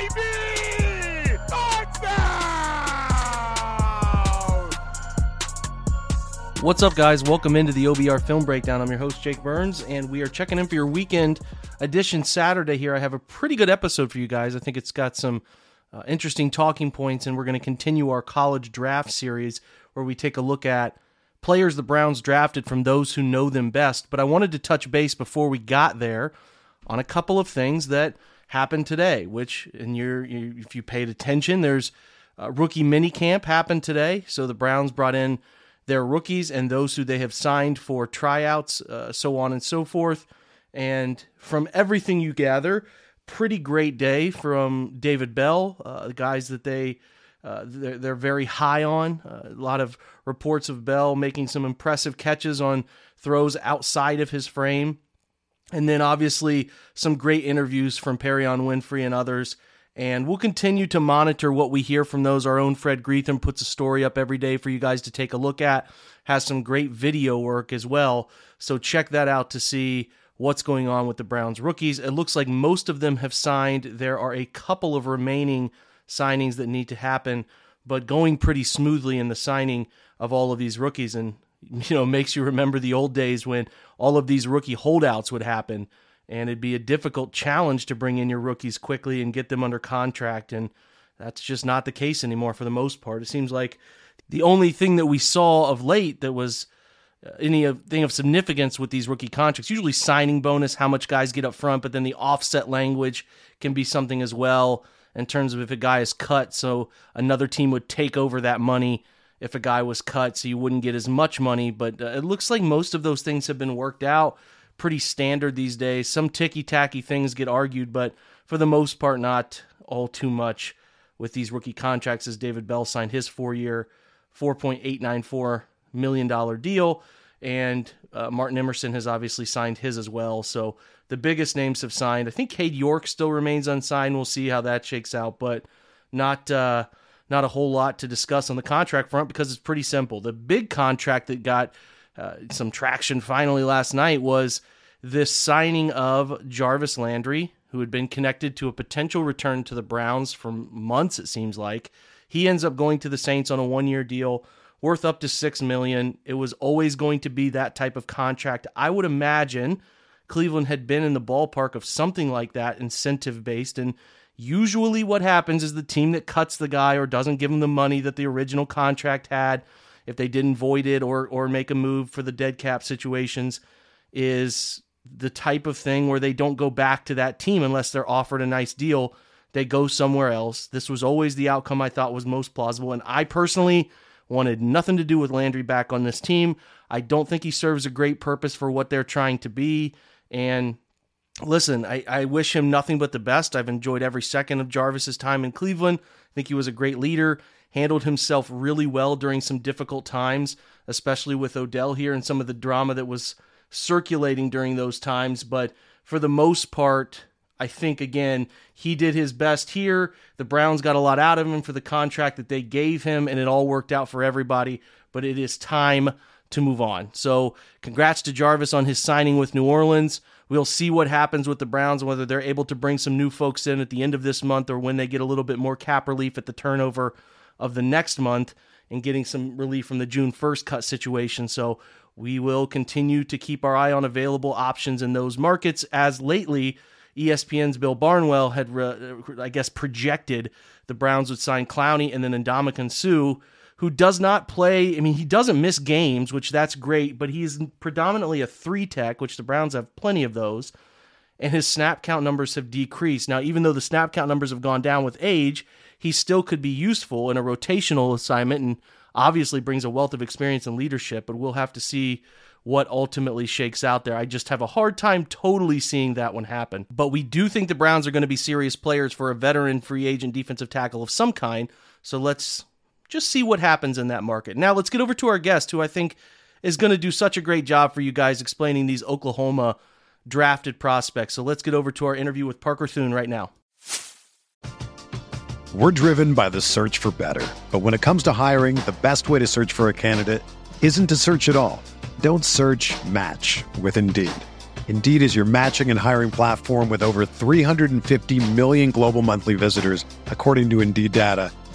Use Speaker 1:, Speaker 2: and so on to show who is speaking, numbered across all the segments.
Speaker 1: baby! Touchdown!
Speaker 2: What's up, guys? Welcome into the OBR Film Breakdown. I'm your host, Jake Burns, and we are checking in for your weekend edition Saturday here. I have a pretty good episode for you guys. I think it's got some uh, interesting talking points, and we're going to continue our college draft series where we take a look at players the Browns drafted from those who know them best. But I wanted to touch base before we got there on a couple of things that happened today, which, and you're, you, if you paid attention, there's a rookie mini camp happened today. So the Browns brought in their rookies and those who they have signed for tryouts, uh, so on and so forth. And from everything you gather, pretty great day from David Bell, uh, the guys that they uh, they're, they're, very high on. Uh, a lot of reports of Bell making some impressive catches on throws outside of his frame. And then obviously some great interviews from Perrion Winfrey and others. And we'll continue to monitor what we hear from those. Our own Fred Greetham puts a story up every day for you guys to take a look at. Has some great video work as well. So check that out to see what's going on with the Browns rookies. It looks like most of them have signed. There are a couple of remaining signings that need to happen, but going pretty smoothly in the signing of all of these rookies. And, you know, makes you remember the old days when all of these rookie holdouts would happen. And it'd be a difficult challenge to bring in your rookies quickly and get them under contract. And that's just not the case anymore for the most part. It seems like the only thing that we saw of late that was uh, anything of significance with these rookie contracts. Usually signing bonus, how much guys get up front, but then the offset language can be something as well in terms of if a guy is cut, so another team would take over that money if a guy was cut, so you wouldn't get as much money. But uh, it looks like most of those things have been worked out. Pretty standard these days. Some ticky tacky things get argued, but for the most part, not all too much with these rookie contracts as David Bell signed his four year, $4.894 million deal. And uh, Martin Emerson has obviously signed his as well. So the biggest names have signed. I think Cade York still remains unsigned. We'll see how that shakes out, but not uh, not a whole lot to discuss on the contract front because it's pretty simple. The big contract that got uh, some traction finally last night was this signing of Jarvis Landry, who had been connected to a potential return to the Browns for months. It seems like he ends up going to the Saints on a one-year deal worth up to 6 million. It was always going to be that type of contract. I would imagine Cleveland had been in the ballpark of something like that incentive based and usually what happens is the team that cuts the guy or doesn't give him the money that the original contract had if they didn't void it or or make a move for the dead cap situations is the type of thing where they don't go back to that team unless they're offered a nice deal they go somewhere else this was always the outcome i thought was most plausible and i personally wanted nothing to do with Landry back on this team. I don't think he serves a great purpose for what they're trying to be. And listen, I, I wish him nothing but the best. I've enjoyed every second of Jarvis's time in Cleveland. I think he was a great leader, handled himself really well during some difficult times, especially with Odell here and some of the drama that was circulating during those times. But for the most part, I think again he did his best here. The Browns got a lot out of him for the contract that they gave him, and it all worked out for everybody. But it is time to move on. So, congrats to Jarvis on his signing with New Orleans. We'll see what happens with the Browns, whether they're able to bring some new folks in at the end of this month or when they get a little bit more cap relief at the turnover of the next month and getting some relief from the June 1st cut situation. So, we will continue to keep our eye on available options in those markets as lately ESPN's Bill Barnwell had, uh, I guess, projected the Browns would sign Clowney and then Ndamukong Suh, who does not play. I mean, he doesn't miss games, which that's great, but he's predominantly a three tech, which the Browns have plenty of those. And his snap count numbers have decreased. Now, even though the snap count numbers have gone down with age, he still could be useful in a rotational assignment and obviously brings a wealth of experience and leadership, but we'll have to see what ultimately shakes out there. I just have a hard time totally seeing that one happen. But we do think the Browns are going to be serious players for a veteran free agent defensive tackle of some kind. So let's just see what happens in that market. Now let's get over to our guest, who I think is going to do such a great job for you guys explaining these Oklahoma drafted prospects. So let's get over to our interview with Parker Thune right now.
Speaker 3: We're driven by the search for better. But when it comes to hiring, the best way to search for a candidate isn't to search at all. Don't search match with Indeed. Indeed is your matching and hiring platform with over 350 million global monthly visitors, according to Indeed data,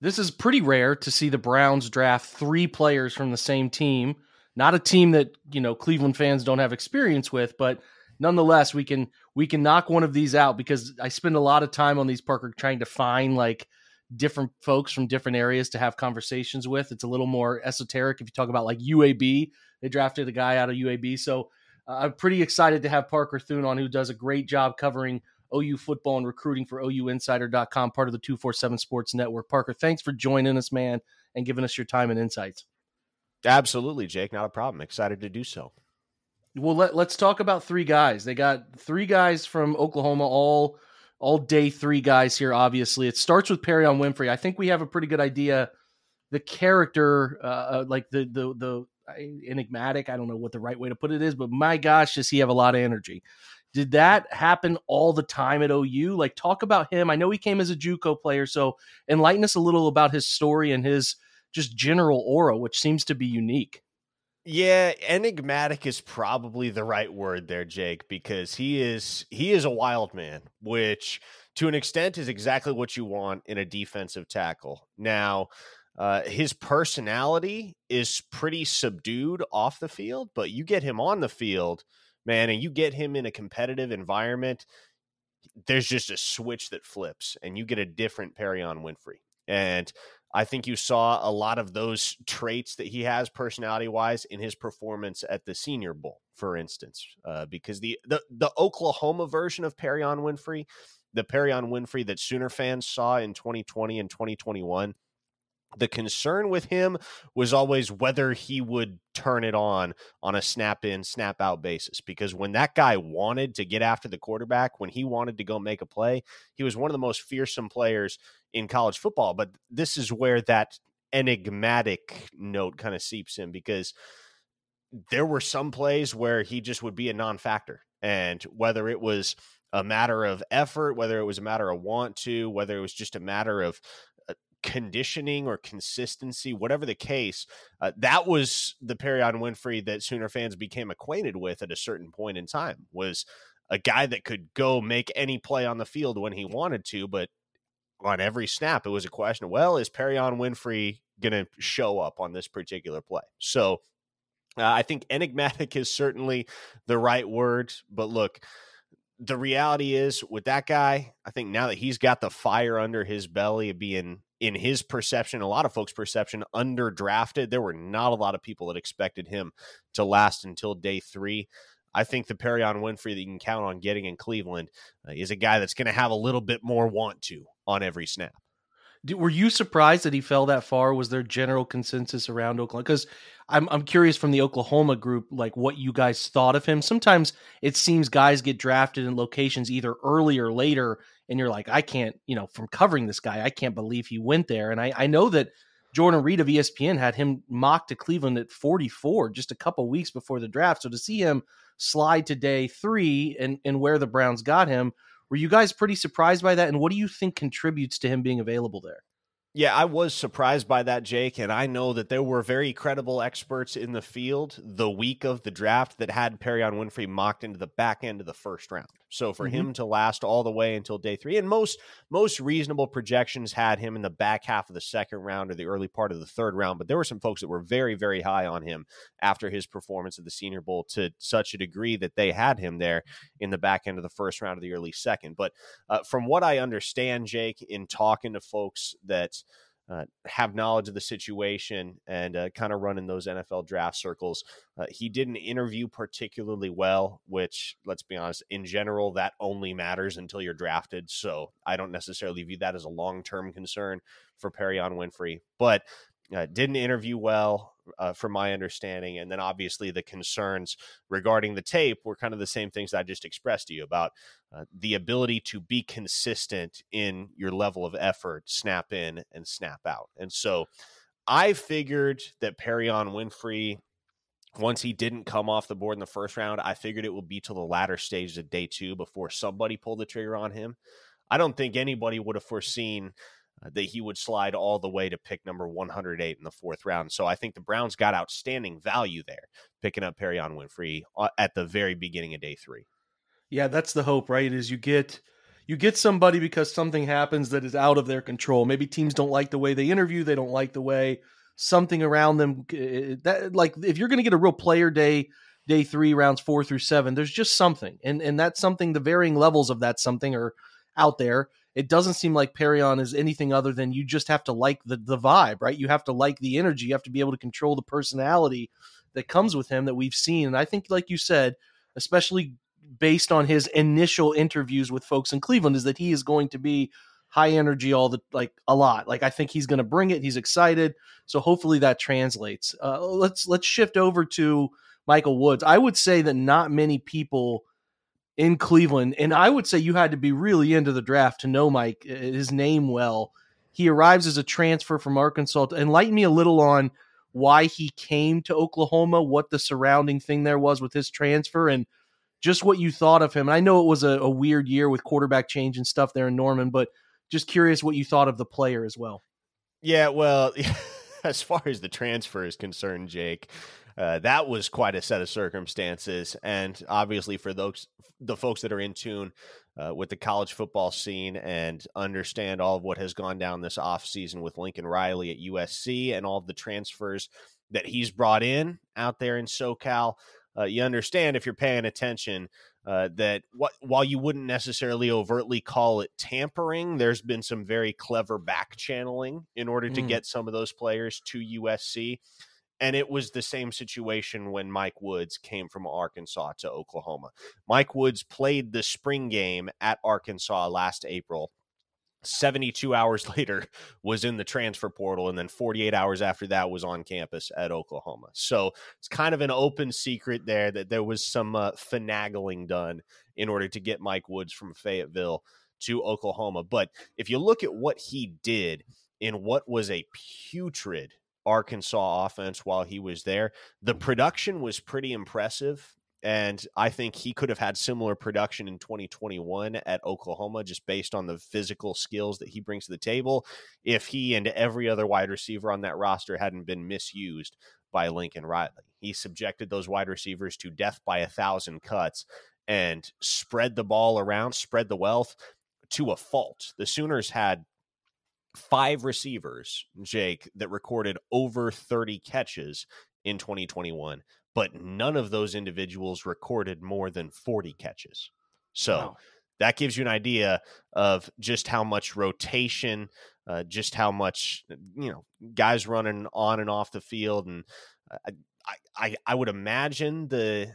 Speaker 2: This is pretty rare to see the Browns draft three players from the same team. Not a team that you know Cleveland fans don't have experience with, but nonetheless, we can we can knock one of these out because I spend a lot of time on these Parker trying to find like different folks from different areas to have conversations with. It's a little more esoteric if you talk about like UAB. They drafted a guy out of UAB, so uh, I'm pretty excited to have Parker Thune on, who does a great job covering OU football and recruiting for OUinsider.com, part of the 247 Sports Network. Parker, thanks for joining us, man, and giving us your time and insights.
Speaker 4: Absolutely, Jake. Not a problem. Excited to do so.
Speaker 2: Well, let, let's talk about three guys. They got three guys from Oklahoma, all all day three guys here. Obviously, it starts with Perrion Winfrey. I think we have a pretty good idea the character, uh, uh like the the the enigmatic. I don't know what the right way to put it is, but my gosh, does he have a lot of energy? Did that happen all the time at OU? Like, talk about him. I know he came as a JUCO player, so enlighten us a little about his story and his just general aura, which seems to be unique.
Speaker 4: Yeah, enigmatic is probably the right word there, Jake, because he is he is a wild man, which to an extent is exactly what you want in a defensive tackle. Now, uh, his personality is pretty subdued off the field, but you get him on the field man, and you get him in a competitive environment, there's just a switch that flips and you get a different Perrion Winfrey. And I think you saw a lot of those traits that he has personality wise in his performance at the Senior Bowl, for instance, uh, because the, the the Oklahoma version of Perrion Winfrey, the Perrion Winfrey that Sooner fans saw in 2020 and 2021 the concern with him was always whether he would turn it on on a snap in, snap out basis. Because when that guy wanted to get after the quarterback, when he wanted to go make a play, he was one of the most fearsome players in college football. But this is where that enigmatic note kind of seeps in because there were some plays where he just would be a non factor. And whether it was a matter of effort, whether it was a matter of want to, whether it was just a matter of conditioning or consistency, whatever the case, uh, that was the Perrion Winfrey that Sooner fans became acquainted with at a certain point in time. Was a guy that could go make any play on the field when he wanted to, but on every snap, it was a question well, is Perrion Winfrey going to show up on this particular play? So uh, I think enigmatic is certainly the right word. But look, the reality is with that guy, I think now that he's got the fire under his belly of being in his perception, a lot of folks' perception, underdrafted. There were not a lot of people that expected him to last until day three. I think the Perrion Winfrey that you can count on getting in Cleveland uh, is a guy that's going to have a little bit more want to on every snap.
Speaker 2: Were you surprised that he fell that far? Was there general consensus around Oklahoma? Because I'm I'm curious from the Oklahoma group, like what you guys thought of him. Sometimes it seems guys get drafted in locations either early or later, and you're like, I can't, you know, from covering this guy, I can't believe he went there. And I, I know that Jordan Reid of ESPN had him mocked to Cleveland at 44 just a couple weeks before the draft. So to see him slide to day three and, and where the Browns got him, Were you guys pretty surprised by that? And what do you think contributes to him being available there?
Speaker 4: Yeah, I was surprised by that, Jake. And I know that there were very credible experts in the field the week of the draft that had Perrion Winfrey mocked into the back end of the first round. So for mm-hmm. him to last all the way until day three, and most most reasonable projections had him in the back half of the second round or the early part of the third round. But there were some folks that were very, very high on him after his performance at the Senior Bowl to such a degree that they had him there in the back end of the first round of the early second. But uh, from what I understand, Jake, in talking to folks that uh, have knowledge of the situation and uh, kind of run in those NFL draft circles. Uh, he didn't interview particularly well, which, let's be honest, in general, that only matters until you're drafted. So I don't necessarily view that as a long term concern for Perrion Winfrey, but uh, didn't interview well uh, from my understanding. And then obviously the concerns regarding the tape were kind of the same things I just expressed to you about uh, the ability to be consistent in your level of effort, snap in and snap out. And so I figured that Perrion Winfrey, once he didn't come off the board in the first round, I figured it would be till the latter stages of day two before somebody pulled the trigger on him. I don't think anybody would have foreseen that he would slide all the way to pick number 108 in the fourth round. So I think the Browns got outstanding value there, picking up Perrion Winfrey uh, at the very beginning of day three.
Speaker 2: Yeah, that's the hope, right? Is you get you get somebody because something happens that is out of their control. Maybe teams don't like the way they interview, they don't like the way something around them uh, that like if you're going to get a real player day day 3 rounds 4 through 7, there's just something. And and that's something the varying levels of that something are out there it doesn't seem like Perrion is anything other than you just have to like the the vibe, right? You have to like the energy, you have to be able to control the personality that comes with him that we've seen. And I think, like you said, especially based on his initial interviews with folks in Cleveland, is that he is going to be high energy all the like a lot. Like I think he's going to bring it. He's excited, so hopefully that translates. Uh, let's let's shift over to Michael Woods. I would say that not many people in Cleveland. And I would say you had to be really into the draft to know Mike, uh, his name well. He arrives as a transfer from Arkansas. Enlighten me a little on why he came to Oklahoma, what the surrounding thing there was with his transfer, and just what you thought of him. And I know it was a, a weird year with quarterback change and stuff there in Norman, but just curious what you thought of the player as well.
Speaker 4: Yeah, well, as far as the transfer is concerned, Jake, uh, that was quite a set of circumstances. And obviously, for those the folks that are in tune uh, with the college football scene and understand all of what has gone down this offseason with Lincoln Riley at USC and all of the transfers that he's brought in out there in SoCal, uh, you understand if you're paying attention uh, that what, while you wouldn't necessarily overtly call it tampering, there's been some very clever back channeling in order to mm. get some of those players to USC. And it was the same situation when Mike Woods came from Arkansas to Oklahoma. Mike Woods played the spring game at Arkansas last April. 72 hours later was in the transfer portal and then 48 hours after that was on campus at Oklahoma. So it's kind of an open secret there that there was some uh, finagling done in order to get Mike Woods from Fayetteville to Oklahoma. But if you look at what he did in what was a putrid Arkansas offense while he was there. The production was pretty impressive. And I think he could have had similar production in 2021 at Oklahoma, just based on the physical skills that he brings to the table. If he and every other wide receiver on that roster hadn't been misused by Lincoln Riley, he subjected those wide receivers to death by a thousand cuts and spread the ball around, spread the wealth to a fault. The Sooners had five receivers, Jake, that recorded over 30 catches in 2021, but none of those individuals recorded more than 40 catches. So wow. that gives you an idea of just how much rotation, uh, just how much, uh, you know, guys running on and off the field. And uh, I, I, I would imagine the,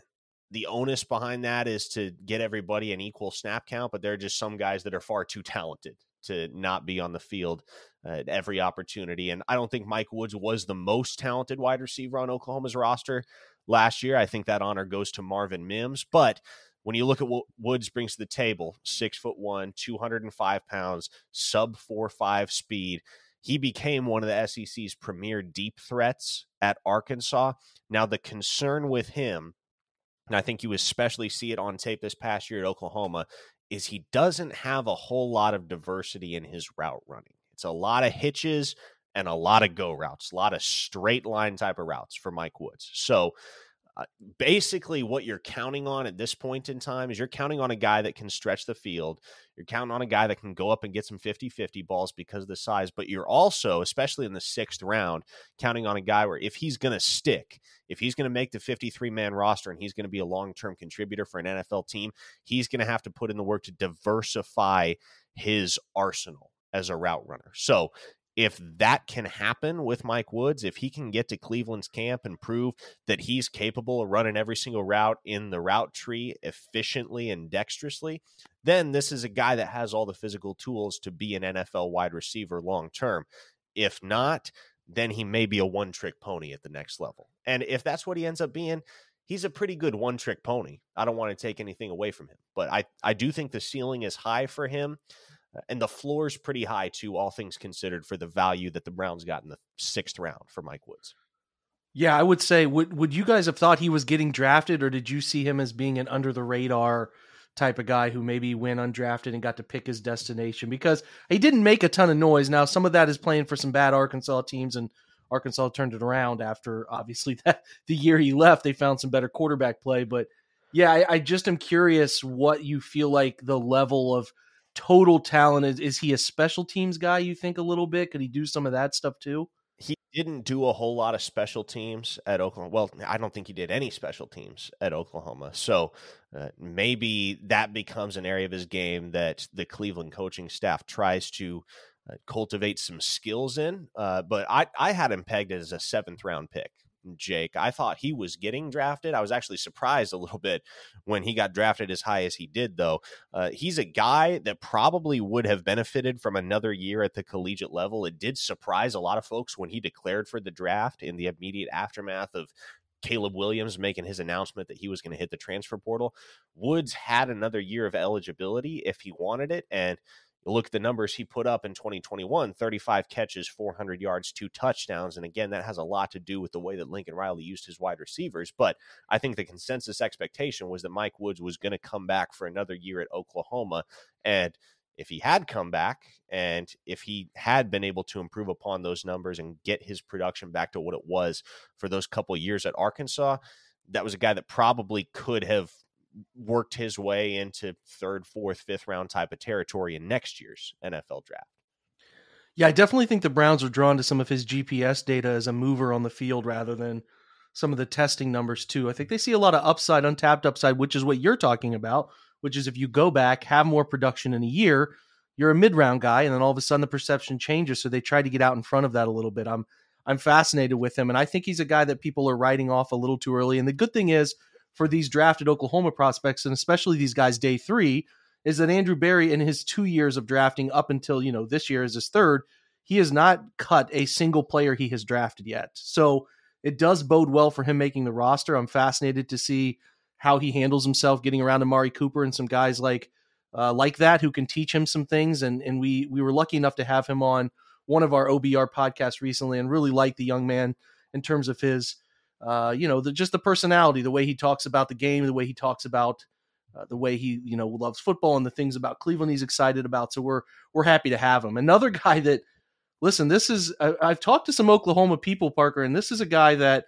Speaker 4: the onus behind that is to get everybody an equal snap count, but there are just some guys that are far too talented to not be on the field uh, at every opportunity. And I don't think Mike Woods was the most talented wide receiver on Oklahoma's roster last year. I think that honor goes to Marvin Mims. But when you look at what Woods brings to the table, six foot one, 205 pounds, sub four five speed, he became one of the SEC's premier deep threats at Arkansas. Now, the concern with him, and I think you especially see it on tape this past year at Oklahoma, is he doesn't have a whole lot of diversity in his route running. It's a lot of hitches and a lot of go routes, a lot of straight line type of routes for Mike Woods. So uh, basically, what you're counting on at this point in time is you're counting on a guy that can stretch the field. You're counting on a guy that can go up and get some 50 50 balls because of the size, but you're also, especially in the sixth round, counting on a guy where if he's going to stick, if he's going to make the 53 man roster and he's going to be a long term contributor for an NFL team, he's going to have to put in the work to diversify his arsenal as a route runner. So if that can happen with Mike Woods, if he can get to Cleveland's camp and prove that he's capable of running every single route in the route tree efficiently and dexterously, then this is a guy that has all the physical tools to be an NFL wide receiver long term. If not, then he may be a one trick pony at the next level. And if that's what he ends up being, he's a pretty good one trick pony. I don't want to take anything away from him, but I, I do think the ceiling is high for him. And the floor is pretty high too, all things considered, for the value that the Browns got in the sixth round for Mike Woods.
Speaker 2: Yeah, I would say would would you guys have thought he was getting drafted, or did you see him as being an under the radar type of guy who maybe went undrafted and got to pick his destination? Because he didn't make a ton of noise. Now, some of that is playing for some bad Arkansas teams, and Arkansas turned it around after obviously that the year he left, they found some better quarterback play. But yeah, I, I just am curious what you feel like the level of total talent is is he a special teams guy you think a little bit could he do some of that stuff too
Speaker 4: he didn't do a whole lot of special teams at Oklahoma. Well, I don't think he did any special teams at Oklahoma. So uh, maybe that becomes an area of his game that the Cleveland coaching staff tries to uh, cultivate some skills in. Uh, but I, I had him pegged as a seventh round pick. Jake. I thought he was getting drafted. I was actually surprised a little bit when he got drafted as high as he did, though. Uh, he's a guy that probably would have benefited from another year at the collegiate level. It did surprise a lot of folks when he declared for the draft in the immediate aftermath of Caleb Williams making his announcement that he was going to hit the transfer portal. Woods had another year of eligibility if he wanted it. And look at the numbers he put up in 2021 35 catches, 400 yards, two touchdowns. And again, that has a lot to do with the way that Lincoln Riley used his wide receivers. But I think the consensus expectation was that Mike Woods was going to come back for another year at Oklahoma. And if he had come back and if he had been able to improve upon those numbers and get his production back to what it was for those couple years at Arkansas, that was a guy that probably could have worked his way into third, fourth, fifth round type of territory in next year's NFL draft.
Speaker 2: Yeah, I definitely think the Browns are drawn to some of his GPS data as a mover on the field rather than some of the testing numbers too. I think they see a lot of upside, untapped upside, which is what you're talking about, which is if you go back, have more production in a year, you're a mid-round guy and then all of a sudden the perception changes, so they try to get out in front of that a little bit. I'm I'm fascinated with him and I think he's a guy that people are writing off a little too early. And the good thing is for these drafted Oklahoma prospects, and especially these guys day three, is that Andrew Berry, in his two years of drafting up until you know this year is his third, he has not cut a single player he has drafted yet. So it does bode well for him making the roster. I'm fascinated to see how he handles himself getting around Amari Cooper and some guys like uh, like that who can teach him some things. And and we we were lucky enough to have him on one of our OBR podcasts recently, and really like the young man in terms of his uh, you know, the, just the personality, the way he talks about the game, the way he talks about uh, the way he, you know, loves football and the things about Cleveland he's excited about. So we're we're happy to have him. Another guy that, listen, this is I, I've talked to some Oklahoma people, Parker, and this is a guy that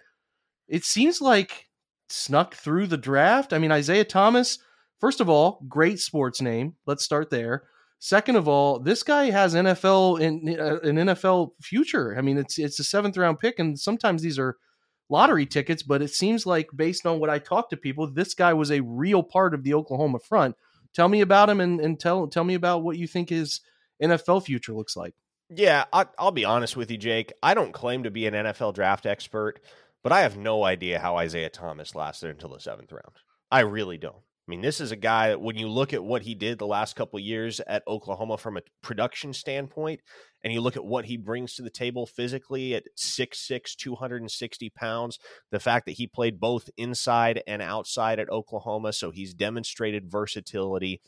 Speaker 2: it seems like snuck through the draft. I mean, Isaiah Thomas. First of all, great sports name. Let's start there. Second of all, this guy has NFL in uh, an NFL future. I mean, it's it's a seventh round pick, and sometimes these are lottery tickets, but it seems like based on what I talked to people, this guy was a real part of the Oklahoma front. Tell me about him and, and tell tell me about what you think his NFL future looks like.
Speaker 4: Yeah, I, I'll be honest with you, Jake. I don't claim to be an NFL draft expert, but I have no idea how Isaiah Thomas lasted until the seventh round. I really don't. I mean, this is a guy that when you look at what he did the last couple years at Oklahoma from a production standpoint, and you look at what he brings to the table physically at 6'6, 260 pounds, the fact that he played both inside and outside at Oklahoma, so he's demonstrated versatility.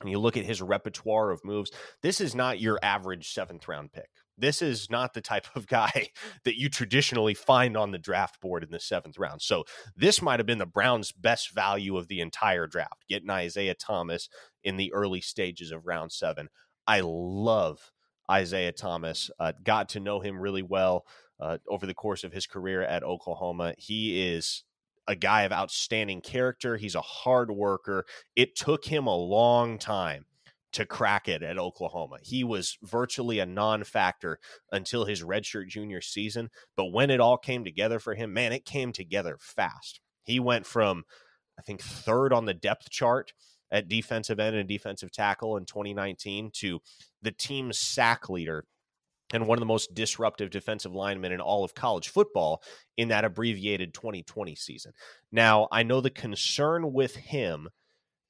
Speaker 4: and you look at his repertoire of moves, this is not your average seventh round pick. This is not the type of guy that you traditionally find on the draft board in the seventh round. So, this might have been the Browns' best value of the entire draft, getting Isaiah Thomas in the early stages of round seven. I love Isaiah Thomas. Uh, got to know him really well uh, over the course of his career at Oklahoma. He is a guy of outstanding character. He's a hard worker. It took him a long time to crack it at Oklahoma. He was virtually a non factor until his redshirt junior season. But when it all came together for him, man, it came together fast. He went from, I think, third on the depth chart at defensive end and defensive tackle in 2019 to the team's sack leader and one of the most disruptive defensive linemen in all of college football in that abbreviated 2020 season. Now, I know the concern with him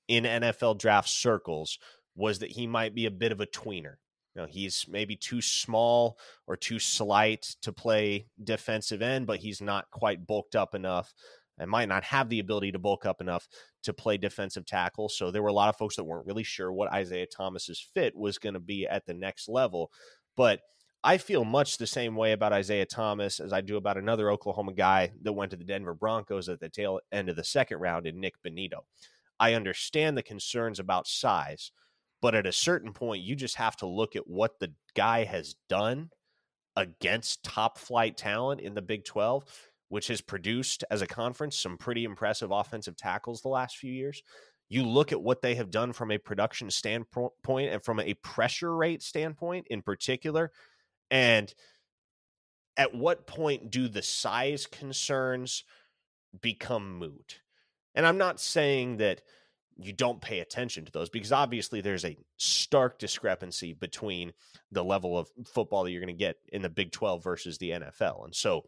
Speaker 4: in NFL draft circles was that he might be a bit of a tweener. You know, he's maybe too small or too slight to play defensive end, but he's not quite bulked up enough and might not have the ability to bulk up enough to play defensive tackle. So there were a lot of folks that weren't really sure what Isaiah Thomas's fit was going to be at the next level. But I feel much the same way about Isaiah Thomas as I do about another Oklahoma guy that went to the Denver Broncos at the tail end of the second round in Nik Bonitto. I understand the concerns about size, but at a certain point, you just have to look at what the guy has done against top flight talent in the Big 12, which has produced as a conference some pretty impressive offensive tackles the last few years. You look at what they have done from a production standpoint and from a pressure rate standpoint in particular and at what point do the size concerns become moot? And I'm not saying that you don't pay attention to those because obviously there's a stark discrepancy between the level of football that you're going to get in the Big 12 versus the NFL. And so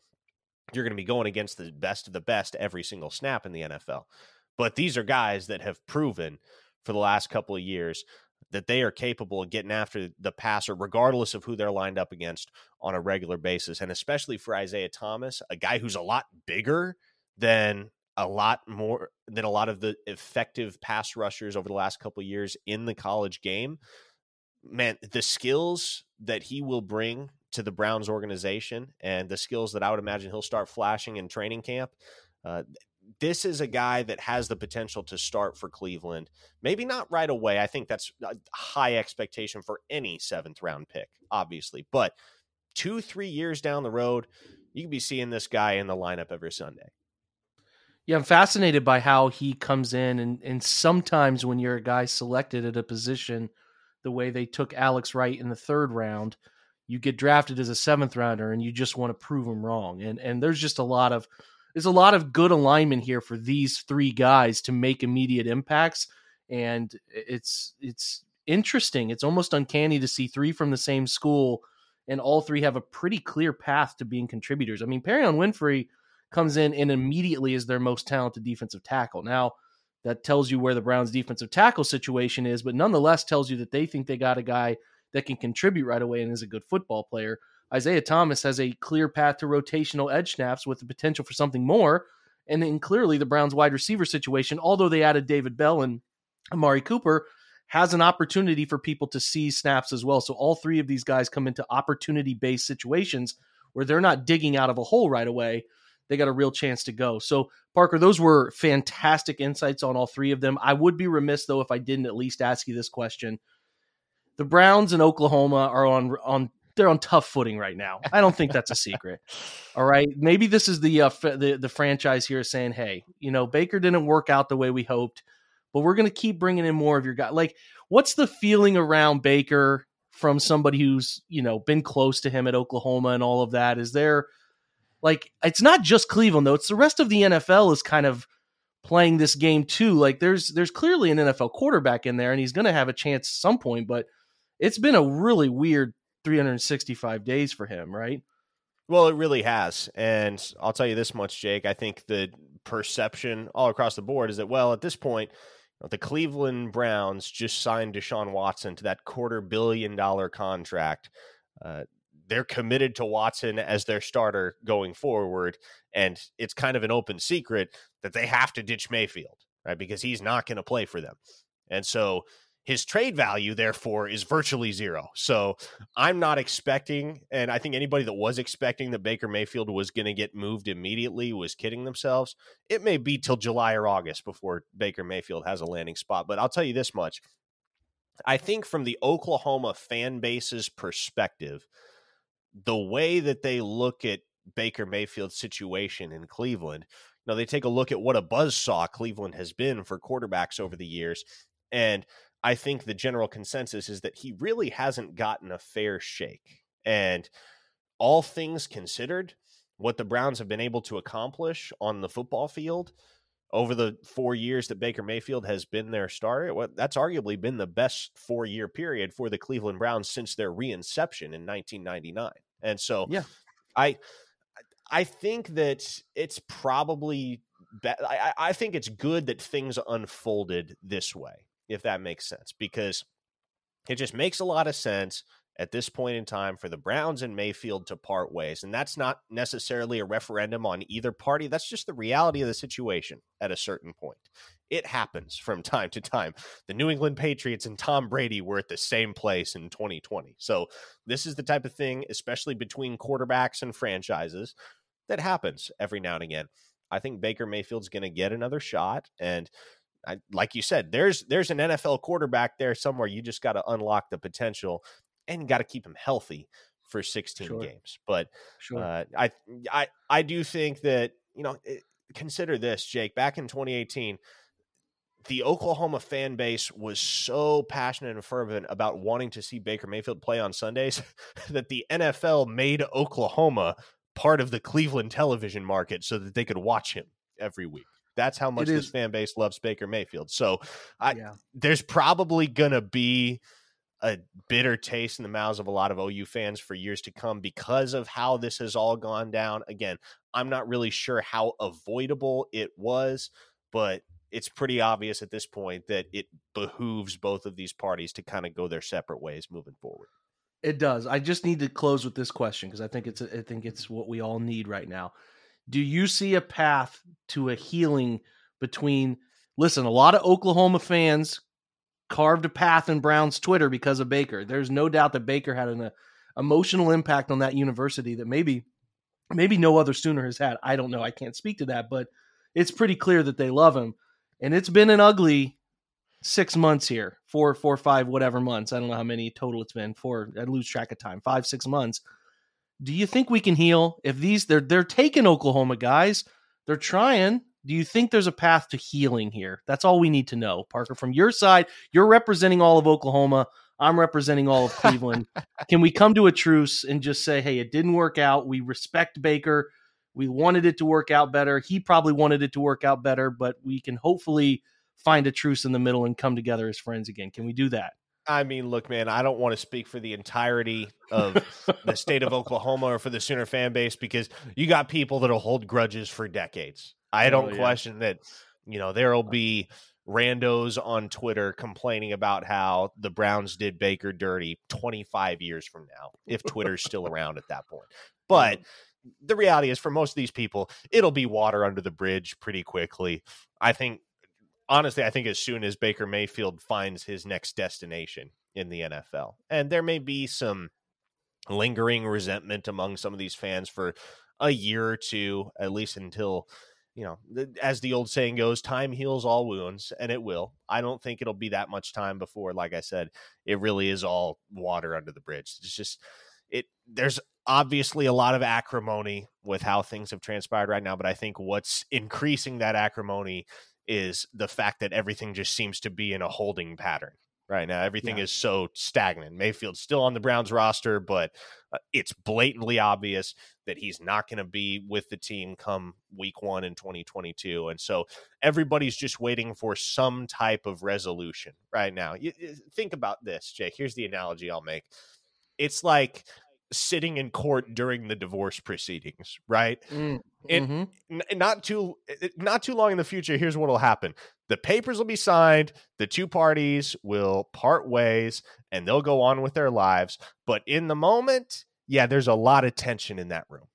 Speaker 4: you're going to be going against the best of the best every single snap in the NFL. But these are guys that have proven for the last couple of years that they are capable of getting after the passer, regardless of who they're lined up against on a regular basis. And especially for Isaiah Thomas, a guy who's a lot bigger than a lot more than a lot of the effective pass rushers over the last couple of years in the college game. Man, the skills that he will bring to the Browns organization and the skills that I would imagine he'll start flashing in training camp, uh, this is a guy that has the potential to start for Cleveland. Maybe not right away. I think that's a high expectation for any seventh round pick, obviously. But two, three years down the road, you could be seeing this guy in the lineup every Sunday.
Speaker 2: Yeah, I'm fascinated by how he comes in, and and sometimes when you're a guy selected at a position, the way they took Alex Wright in the third round, you get drafted as a seventh rounder, and you just want to prove them wrong. And and there's just a lot of there's a lot of good alignment here for these three guys to make immediate impacts. And it's it's interesting. It's almost uncanny to see three from the same school and all three have a pretty clear path to being contributors. I mean Perrion Winfrey comes in and immediately is their most talented defensive tackle. Now that tells you where the browns defensive tackle situation is but nonetheless tells you that they think they got a guy that can contribute right away and is a good football player Isaiah Thomas has a clear path to rotational edge snaps with the potential for something more. And then clearly the Browns wide receiver situation, although they added David Bell and Amari Cooper, has an opportunity for people to see snaps as well. So all three of these guys come into opportunity based situations where they're not digging out of a hole right away. They got a real chance to go. So, Parker, those were fantastic insights on all three of them. I would be remiss, though, if I didn't at least ask you this question. The Browns and Oklahoma are on on they're on tough footing right now. I don't think that's a secret. All right, maybe this is the uh, f- the the franchise here saying, "Hey, you know, Baker didn't work out the way we hoped, but we're going to keep bringing in more of your guys." Like, what's the feeling around Baker from somebody who's you know been close to him at Oklahoma and all of that? Is there like it's not just Cleveland though; it's the rest of the NFL is kind of playing this game too. Like, there's there's clearly an NFL quarterback in there, and he's going to have a chance at some point, but it's been a really weird 365 days for him, right?
Speaker 4: Well, it really has. And I'll tell you this much, Jake. I think the perception all across the board is that, well, at this point, the Cleveland Browns just signed Deshaun Watson to that quarter billion dollar contract. Uh, they're committed to Watson as their starter going forward. And it's kind of an open secret that they have to ditch Mayfield, right? Because he's not going to play for them. And so his trade value, therefore, is virtually zero. So I'm not expecting, and I think anybody that was expecting that Baker Mayfield was going to get moved immediately was kidding themselves. It may be till July or August before Baker Mayfield has a landing spot. But I'll tell you this much I think from the Oklahoma fan base's perspective, the way that they look at Baker Mayfield's situation in Cleveland, know, they take a look at what a buzz saw Cleveland has been for quarterbacks over the years. And I think the general consensus is that he really hasn't gotten a fair shake. And all things considered, what the Browns have been able to accomplish on the football field over the four years that Baker Mayfield has been their starter, well, that's arguably been the best four year period for the Cleveland Browns since their reinception in 1999. And so,
Speaker 2: yeah,
Speaker 4: I I think that it's probably. I think it's good that things unfolded this way if that makes sense, because it just makes a lot of sense at this point in time for the Browns and Mayfield to part ways. And that's not necessarily a referendum on either party. That's just the reality of the situation at a certain point. It happens from time to time. The New England Patriots and Tom Brady were at the same place in 2020. So, this is the type of thing, especially between quarterbacks and franchises, that happens every now and again. I think Baker Mayfield's going to get another shot. And I, like you said, there's there's an NFL quarterback there somewhere. You just got to unlock the potential and got to keep him healthy for 16 sure. games. But sure. uh, I I I do think that you know consider this, Jake. Back in 2018, the Oklahoma fan base was so passionate and fervent about wanting to see Baker Mayfield play on Sundays that the NFL made Oklahoma part of the Cleveland television market so that they could watch him every week. That's how much this fan base loves Baker Mayfield. So I, yeah. there's probably going to be a bitter taste in the mouths of a lot of OU fans for years to come because of how this has all gone down. Again, I'm not really sure how avoidable it was, but it's pretty obvious at this point that it behooves both of these parties to kind of go their separate ways moving forward.
Speaker 2: It does. I just need to close with this question because I think it's I think it's what we all need right now do you see a path to a healing between listen a lot of oklahoma fans carved a path in brown's twitter because of baker. There's no doubt that baker had an uh, emotional impact on that university that maybe maybe no other sooner has had. I don't know. I can't speak to that but it's pretty clear that they love him. And it's been an ugly six months here four four five whatever months. I don't know how many total it's been. Four i lose track of time. Five six months do you think we can heal if these they're they're taking Oklahoma guys? They're trying. Do you think there's a path to healing here? That's all we need to know. Parker, from your side, you're representing all of Oklahoma. I'm representing all of Cleveland. can we come to a truce and just say, hey, it didn't work out. We respect Baker. We wanted it to work out better. He probably wanted it to work out better, but we can hopefully find a truce in the middle and come together as friends again. Can we do that?
Speaker 4: I mean, look, man, I don't want to speak for the entirety of the state of Oklahoma or for the Sooner fan base because you got people that'll hold grudges for decades. I don't oh, yeah. question that, you know, there'll be randos on Twitter complaining about how the Browns did Baker dirty 25 years from now, if Twitter's still around at that point. But mm. the reality is, for most of these people, it'll be water under the bridge pretty quickly. I think honestly, I think as soon as Baker Mayfield finds his next destination in the NFL, and there may be some lingering resentment among some of these fans for a year or two, at least until you know, as the old saying goes, time heals all wounds, and it will. I don't think it'll be that much time before, like I said, it really is all water under the bridge. It's just it. There's obviously a lot of acrimony with how things have transpired right now, but I think what's increasing that acrimony is the fact that everything just seems to be in a holding pattern right now. Everything yeah. is so stagnant. Mayfield's still on the Browns roster, but uh, it's blatantly obvious that he's not going to be with the team come week one in 2022. And so everybody's just waiting for some type of resolution right now. You, you think about this, Jake. Here's the analogy I'll make. It's like sitting in court during the divorce proceedings, right? Mm, and mm-hmm. n- not too not too long in the future, here's what will happen. The papers will be signed, the two parties will part ways and they'll go on with their lives, but in the moment, yeah, there's a lot of tension in that room.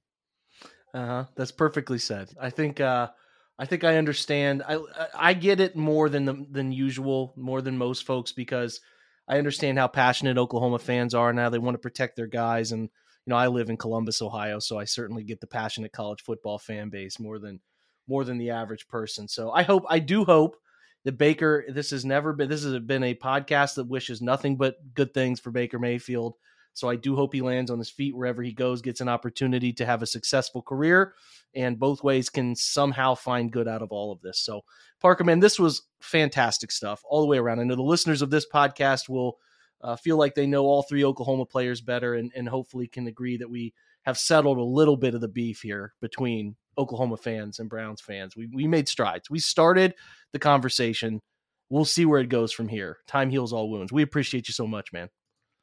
Speaker 2: Uh-huh. That's perfectly said. I think uh I think I understand. I I get it more than the, than usual, more than most folks because I understand how passionate Oklahoma fans are now. They want to protect their guys, and you know I live in Columbus, Ohio, so I certainly get the passionate college football fan base more than more than the average person. So I hope I do hope that Baker. This has never been. This has been a podcast that wishes nothing but good things for Baker Mayfield. So I do hope he lands on his feet wherever he goes, gets an opportunity to have a successful career, and both ways can somehow find good out of all of this. So, Parker, man, this was fantastic stuff all the way around. I know the listeners of this podcast will uh, feel like they know all three Oklahoma players better and, and hopefully can agree that we have settled a little bit of the beef here between Oklahoma fans and Browns fans. We, we made strides. We started the conversation. We'll see where it goes from here. Time heals all wounds. We appreciate you so much, man.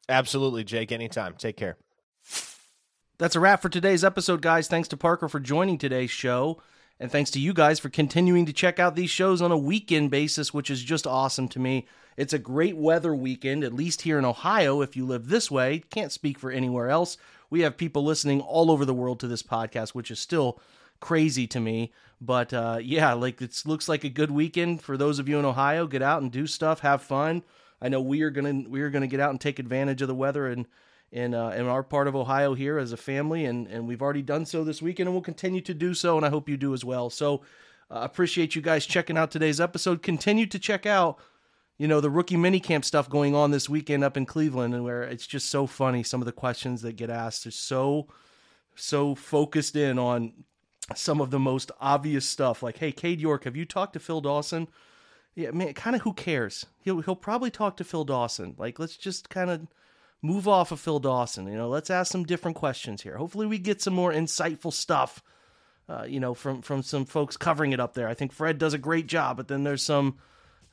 Speaker 4: Absolutely, Jake. Anytime. Take care.
Speaker 2: That's a wrap for today's episode, guys. Thanks to Parker for joining today's show. And thanks to you guys for continuing to check out these shows on a weekend basis, which is just awesome to me. It's a great weather weekend, at least here in Ohio, if you live this way. Can't speak for anywhere else. We have people listening all over the world to this podcast, which is still crazy to me. But uh, yeah, like it looks like a good weekend for those of you in Ohio. Get out and do stuff, have fun. I know we are gonna we are gonna get out and take advantage of the weather and in uh, in our part of Ohio here as a family, and and we've already done so this weekend, and we'll continue to do so, and I hope you do as well. So, uh, appreciate you guys checking out today's episode. Continue to check out, you know, the rookie minicamp stuff going on this weekend up in Cleveland, and where it's just so funny. Some of the questions that get asked are so so focused in on some of the most obvious stuff, like, "Hey, Cade York, have you talked to Phil Dawson?" Yeah, man, kind of who cares? He'll he'll probably talk to Phil Dawson. Like, let's just kind of move off of Phil Dawson. You know, let's ask some different questions here. Hopefully, we get some more insightful stuff. Uh, you know, from from some folks covering it up there. I think Fred does a great job, but then there's some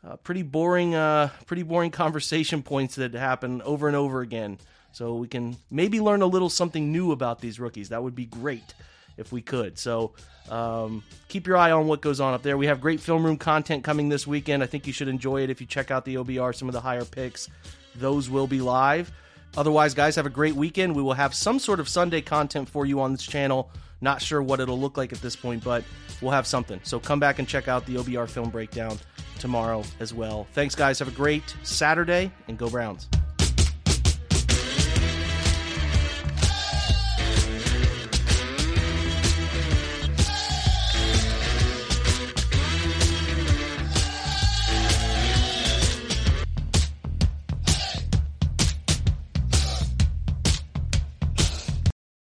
Speaker 2: uh, pretty boring, uh, pretty boring conversation points that happen over and over again. So we can maybe learn a little something new about these rookies. That would be great if we could. So um, keep your eye on what goes on up there. We have great film room content coming this weekend. I think you should enjoy it if you check out the OBR, some of the higher picks. Those will be live. Otherwise, guys, have a great weekend. We will have some sort of Sunday content for you on this channel. Not sure what it'll look like at this point, but we'll have something. So come back and check out the OBR film breakdown tomorrow as well. Thanks, guys. Have a great Saturday and go Browns.